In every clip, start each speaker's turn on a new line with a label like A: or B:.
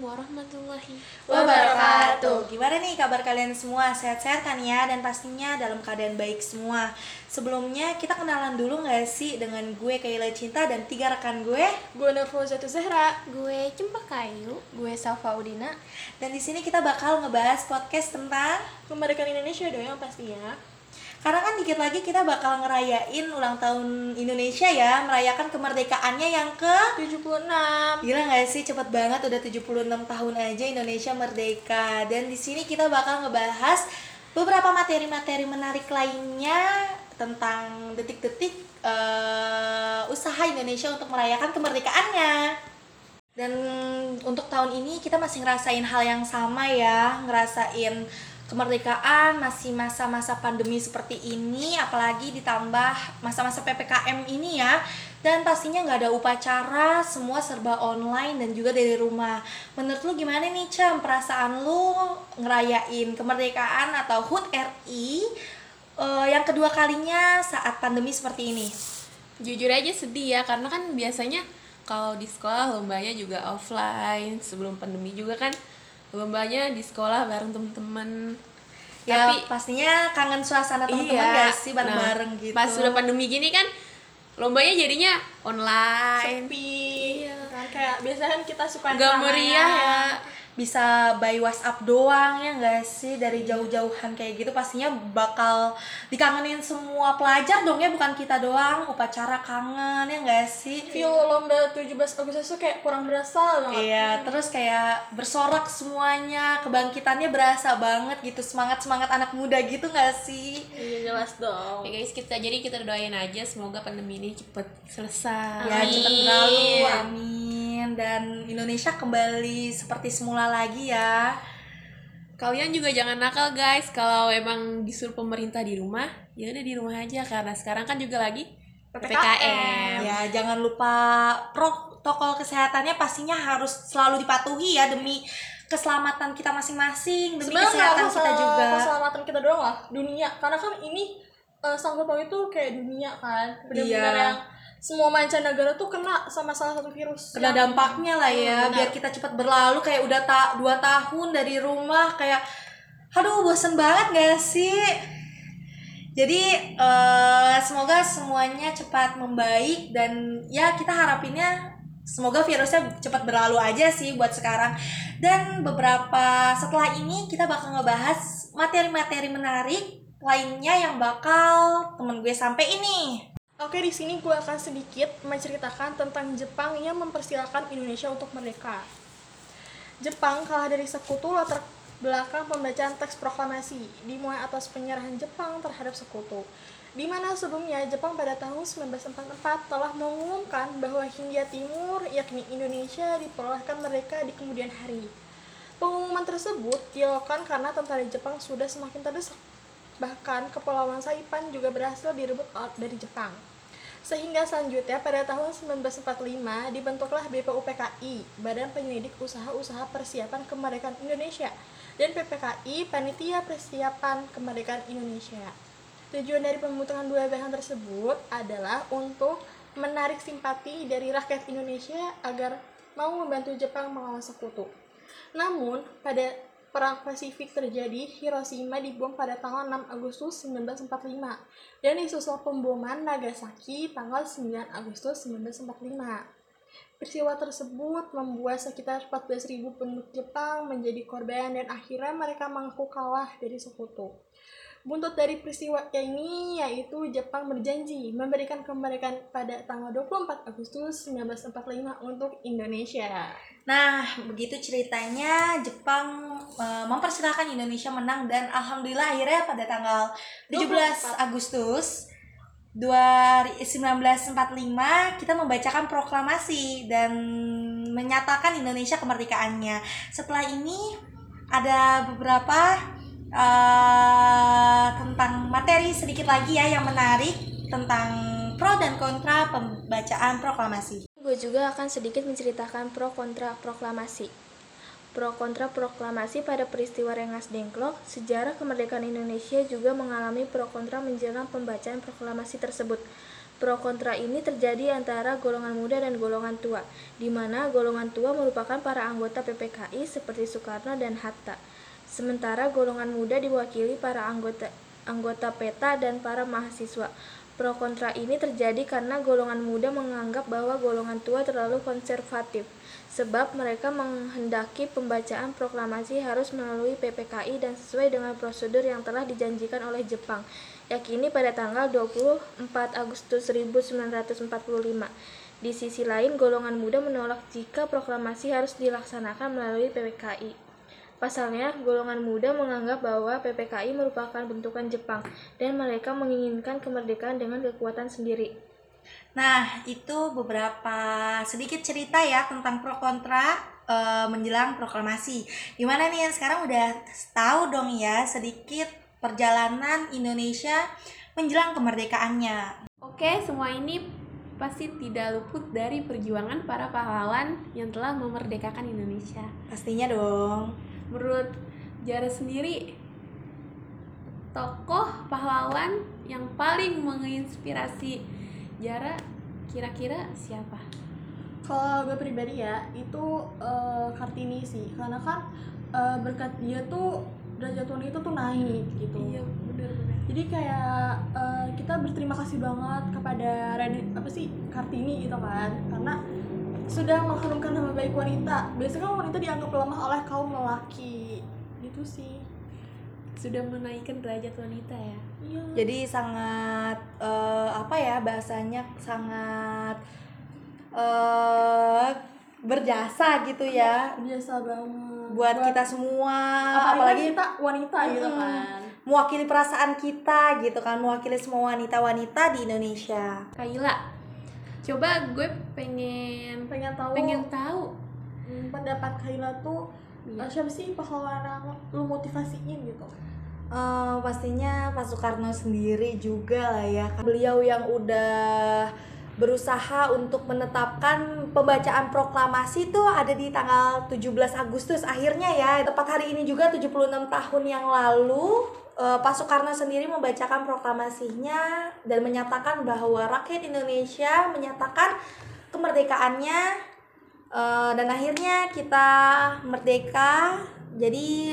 A: warahmatullahi
B: wabarakatuh. Gimana nih kabar kalian semua? Sehat-sehat kan ya? Dan pastinya dalam keadaan baik semua. Sebelumnya kita kenalan dulu nggak sih dengan gue Kayla Cinta dan tiga rekan gue.
C: Gue Nervozatu Zahra.
A: Gue Cempakayu
D: Gue Safa Udina.
B: Dan di sini kita bakal ngebahas podcast tentang
C: Kemerdekaan Indonesia dong yang pastinya.
B: Karena kan dikit lagi kita bakal ngerayain ulang tahun Indonesia ya, merayakan kemerdekaannya yang ke
C: 76.
B: Gila gak sih? Cepet banget udah 76 tahun aja Indonesia merdeka. Dan di sini kita bakal ngebahas beberapa materi-materi menarik lainnya tentang detik-detik eh, usaha Indonesia untuk merayakan kemerdekaannya. Dan untuk tahun ini kita masih ngerasain hal yang sama ya ngerasain kemerdekaan masih masa-masa pandemi seperti ini apalagi ditambah masa-masa ppkm ini ya. Dan pastinya nggak ada upacara semua serba online dan juga dari rumah. Menurut lu gimana nih Cem? Perasaan lu ngerayain kemerdekaan atau HUT RI eh, yang kedua kalinya saat pandemi seperti ini?
D: Jujur aja sedih ya karena kan biasanya kalau di sekolah lombanya juga offline sebelum pandemi juga kan lombanya di sekolah bareng temen-temen.
B: ya
D: Tapi
B: pastinya kangen suasana teman-teman
D: iya,
B: gak sih bareng-bareng
D: nah,
B: gitu
D: Pas sudah pandemi gini kan lombanya jadinya online.
C: Sepi. Kan kayak biasanya kan kita suka
D: Gak meriah ya.
B: Bisa by WhatsApp doang ya nggak sih dari jauh-jauhan kayak gitu pastinya bakal dikangenin semua pelajar dong ya bukan kita doang upacara kangen ya nggak sih
C: Feel lomba 17 Agustus tuh kayak kurang berasa banget.
B: Iya, terus kayak bersorak semuanya, kebangkitannya berasa banget gitu, semangat semangat anak muda gitu nggak sih?
C: Iya jelas dong.
D: Ya guys kita jadi kita doain aja semoga pandemi ini cepet selesai.
B: Ya cepat berlalu, amin. Dan Indonesia kembali seperti semula lagi ya.
D: Kalian juga jangan nakal guys kalau emang disuruh pemerintah di rumah, ya udah di rumah aja karena sekarang kan juga lagi PPKM.
B: Ya jangan lupa protokol kesehatannya pastinya harus selalu dipatuhi ya demi keselamatan kita masing-masing, demi
C: Sebenarnya
B: kesehatan kita juga.
C: keselamatan kita doang lah, dunia. Karena kan ini uh, sanggup itu kayak dunia kan. Benar-benar
B: Iya.
C: yang semua mancanegara tuh kena sama salah satu virus.
B: kena
C: yang-
B: dampaknya lah ya
C: Hmm,
B: biar kita cepat berlalu kayak udah tak dua tahun dari rumah kayak aduh bosen banget gak sih? Jadi eh, semoga semuanya cepat membaik dan ya kita harapinnya semoga virusnya cepat berlalu aja sih buat sekarang. Dan beberapa setelah ini kita bakal ngebahas materi-materi menarik lainnya yang bakal temen gue sampai ini
C: Oke, di sini gue akan sedikit menceritakan tentang Jepang yang mempersilahkan Indonesia untuk merdeka. Jepang kalah dari sekutu latar belakang pembacaan teks proklamasi dimulai atas penyerahan Jepang terhadap sekutu. Di mana sebelumnya Jepang pada tahun 1944 telah mengumumkan bahwa Hindia Timur yakni Indonesia diperolehkan mereka di kemudian hari. Pengumuman tersebut dilakukan karena tentara Jepang sudah semakin terdesak. Bahkan Kepulauan Saipan juga berhasil direbut dari Jepang. Sehingga selanjutnya pada tahun 1945 dibentuklah BPUPKI, Badan Penyelidik Usaha-Usaha Persiapan Kemerdekaan Indonesia, dan PPKI, Panitia Persiapan Kemerdekaan Indonesia. Tujuan dari pembentukan dua badan tersebut adalah untuk menarik simpati dari rakyat Indonesia agar mau membantu Jepang melawan sekutu. Namun, pada Perang Pasifik terjadi, Hiroshima dibom pada tanggal 6 Agustus 1945 dan disusul pemboman Nagasaki tanggal 9 Agustus 1945. Peristiwa tersebut membuat sekitar 14.000 penduduk Jepang menjadi korban dan akhirnya mereka mengaku kalah dari sekutu. Buntut dari peristiwa ini yaitu Jepang berjanji memberikan kemerdekaan pada tanggal 24 Agustus 1945 untuk Indonesia.
B: Nah, begitu ceritanya Jepang eh, mempersilahkan Indonesia menang dan alhamdulillah akhirnya pada tanggal 17 Agustus 2 1945 kita membacakan proklamasi dan menyatakan Indonesia kemerdekaannya. Setelah ini ada beberapa eh, tentang materi sedikit lagi ya yang menarik tentang pro dan kontra pembacaan proklamasi.
A: Gue juga akan sedikit menceritakan pro kontra proklamasi. Pro kontra proklamasi pada peristiwa Rengas Dengklok, sejarah kemerdekaan Indonesia juga mengalami pro kontra menjelang pembacaan proklamasi tersebut. Pro kontra ini terjadi antara golongan muda dan golongan tua, di mana golongan tua merupakan para anggota PPKI seperti Soekarno dan Hatta. Sementara golongan muda diwakili para anggota anggota PETA dan para mahasiswa. Pro kontra ini terjadi karena golongan muda menganggap bahwa golongan tua terlalu konservatif, sebab mereka menghendaki pembacaan proklamasi harus melalui PPKI dan sesuai dengan prosedur yang telah dijanjikan oleh Jepang, yakini pada tanggal 24 Agustus 1945. Di sisi lain, golongan muda menolak jika proklamasi harus dilaksanakan melalui PPKI. Pasalnya, golongan muda menganggap bahwa PPKI merupakan bentukan Jepang dan mereka menginginkan kemerdekaan dengan kekuatan sendiri.
B: Nah, itu beberapa sedikit cerita ya tentang pro kontra eh, menjelang proklamasi. Gimana nih yang sekarang udah tahu dong ya sedikit perjalanan Indonesia menjelang kemerdekaannya.
D: Oke, semua ini pasti tidak luput dari perjuangan para pahlawan yang telah memerdekakan Indonesia.
B: Pastinya dong.
D: Menurut Jara sendiri, tokoh pahlawan yang paling menginspirasi Jara kira-kira siapa?
C: Kalau gue pribadi ya, itu eh, Kartini sih. Karena kan eh, berkat dia tuh derajat wanita tuh naik gitu.
D: Iya, benar-benar.
C: Jadi kayak eh, kita berterima kasih banget kepada Reni apa sih Kartini gitu kan, karena sudah mengharumkan nama baik wanita. Biasanya kan wanita dianggap lemah oleh kaum lelaki, gitu sih.
D: Sudah menaikkan derajat wanita ya.
C: Iya.
B: Jadi sangat eh, apa ya bahasanya sangat eh berjasa gitu ya
C: biasa banget.
B: buat kita semua
C: apalagi,
B: apalagi
C: kita wanita gitu
B: Mm-mm.
C: kan.
B: mewakili perasaan kita gitu kan mewakili semua wanita-wanita di Indonesia
D: Kaila, coba gue pengen
C: Pengen tahu.
D: pengen tahu.
C: Hmm, pendapat Kaila tuh
D: Iya.
C: eh, siapa sih pahlawan yang lu motivasiin gitu?
B: Eh, pastinya Pak Soekarno sendiri juga lah ya. Beliau yang udah berusaha untuk menetapkan pembacaan proklamasi itu ada di tanggal 17 Agustus akhirnya ya. Tepat hari ini juga 76 tahun yang lalu eh, Pak Soekarno sendiri membacakan proklamasinya dan menyatakan bahwa rakyat Indonesia menyatakan kemerdekaannya eh, dan akhirnya kita merdeka. Jadi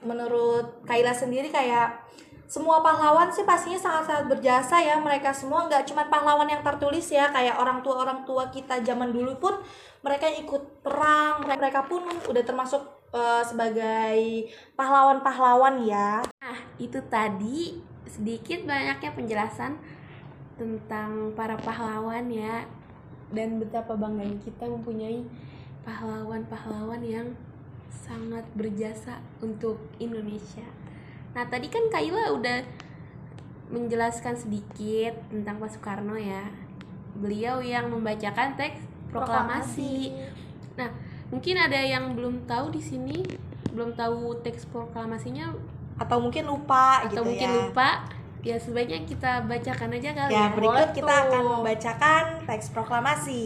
B: menurut Kaila sendiri kayak semua pahlawan sih pastinya sangat-sangat berjasa ya. Mereka semua nggak cuma pahlawan yang tertulis ya kayak orang tua orang tua kita zaman dulu pun mereka ikut perang mereka pun udah termasuk eh, sebagai pahlawan-pahlawan ya
D: Nah, itu tadi sedikit banyaknya penjelasan tentang para pahlawan ya dan betapa bangganya kita mempunyai pahlawan-pahlawan yang sangat berjasa untuk Indonesia. Nah, tadi kan Kaila udah menjelaskan sedikit tentang Pak Soekarno ya. Beliau yang membacakan teks proklamasi. Nah, mungkin ada yang belum tahu di sini, belum tahu teks proklamasinya?
B: Atau mungkin lupa
D: atau
B: gitu
D: mungkin
B: ya.
D: lupa? Ya sebaiknya kita bacakan aja kali
B: ya
D: ya,
B: berikut
C: Boleh
B: kita
C: tuh.
B: akan membacakan teks proklamasi.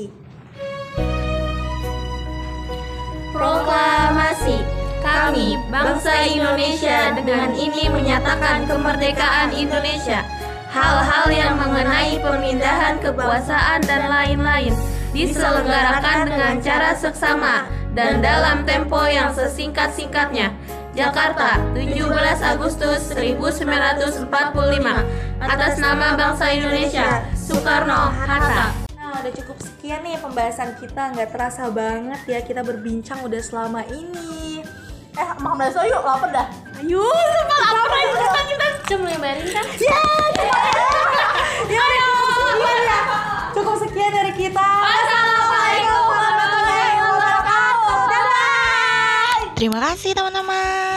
D: Proklamasi. Kami bangsa Indonesia dengan ini menyatakan kemerdekaan Indonesia. Hal-hal yang mengenai pemindahan kekuasaan dan lain-lain diselenggarakan dengan cara seksama dan dalam tempo yang sesingkat-singkatnya Jakarta, 17 Agustus 1945 Atas nama bangsa Indonesia, Soekarno-Hatta
B: Nah, udah cukup sekian nih pembahasan kita. Nggak terasa banget ya kita berbincang udah selama ini.
C: Eh, makan bakso yuk, lapar dah.
D: Ayo, sumpah lapar aja kita kita cuma lebarin kan?
B: Ya, sekian ya. Cukup sekian dari kita.
D: Wassalamualaikum warahmatullahi wabarakatuh.
E: Terima kasih teman-teman.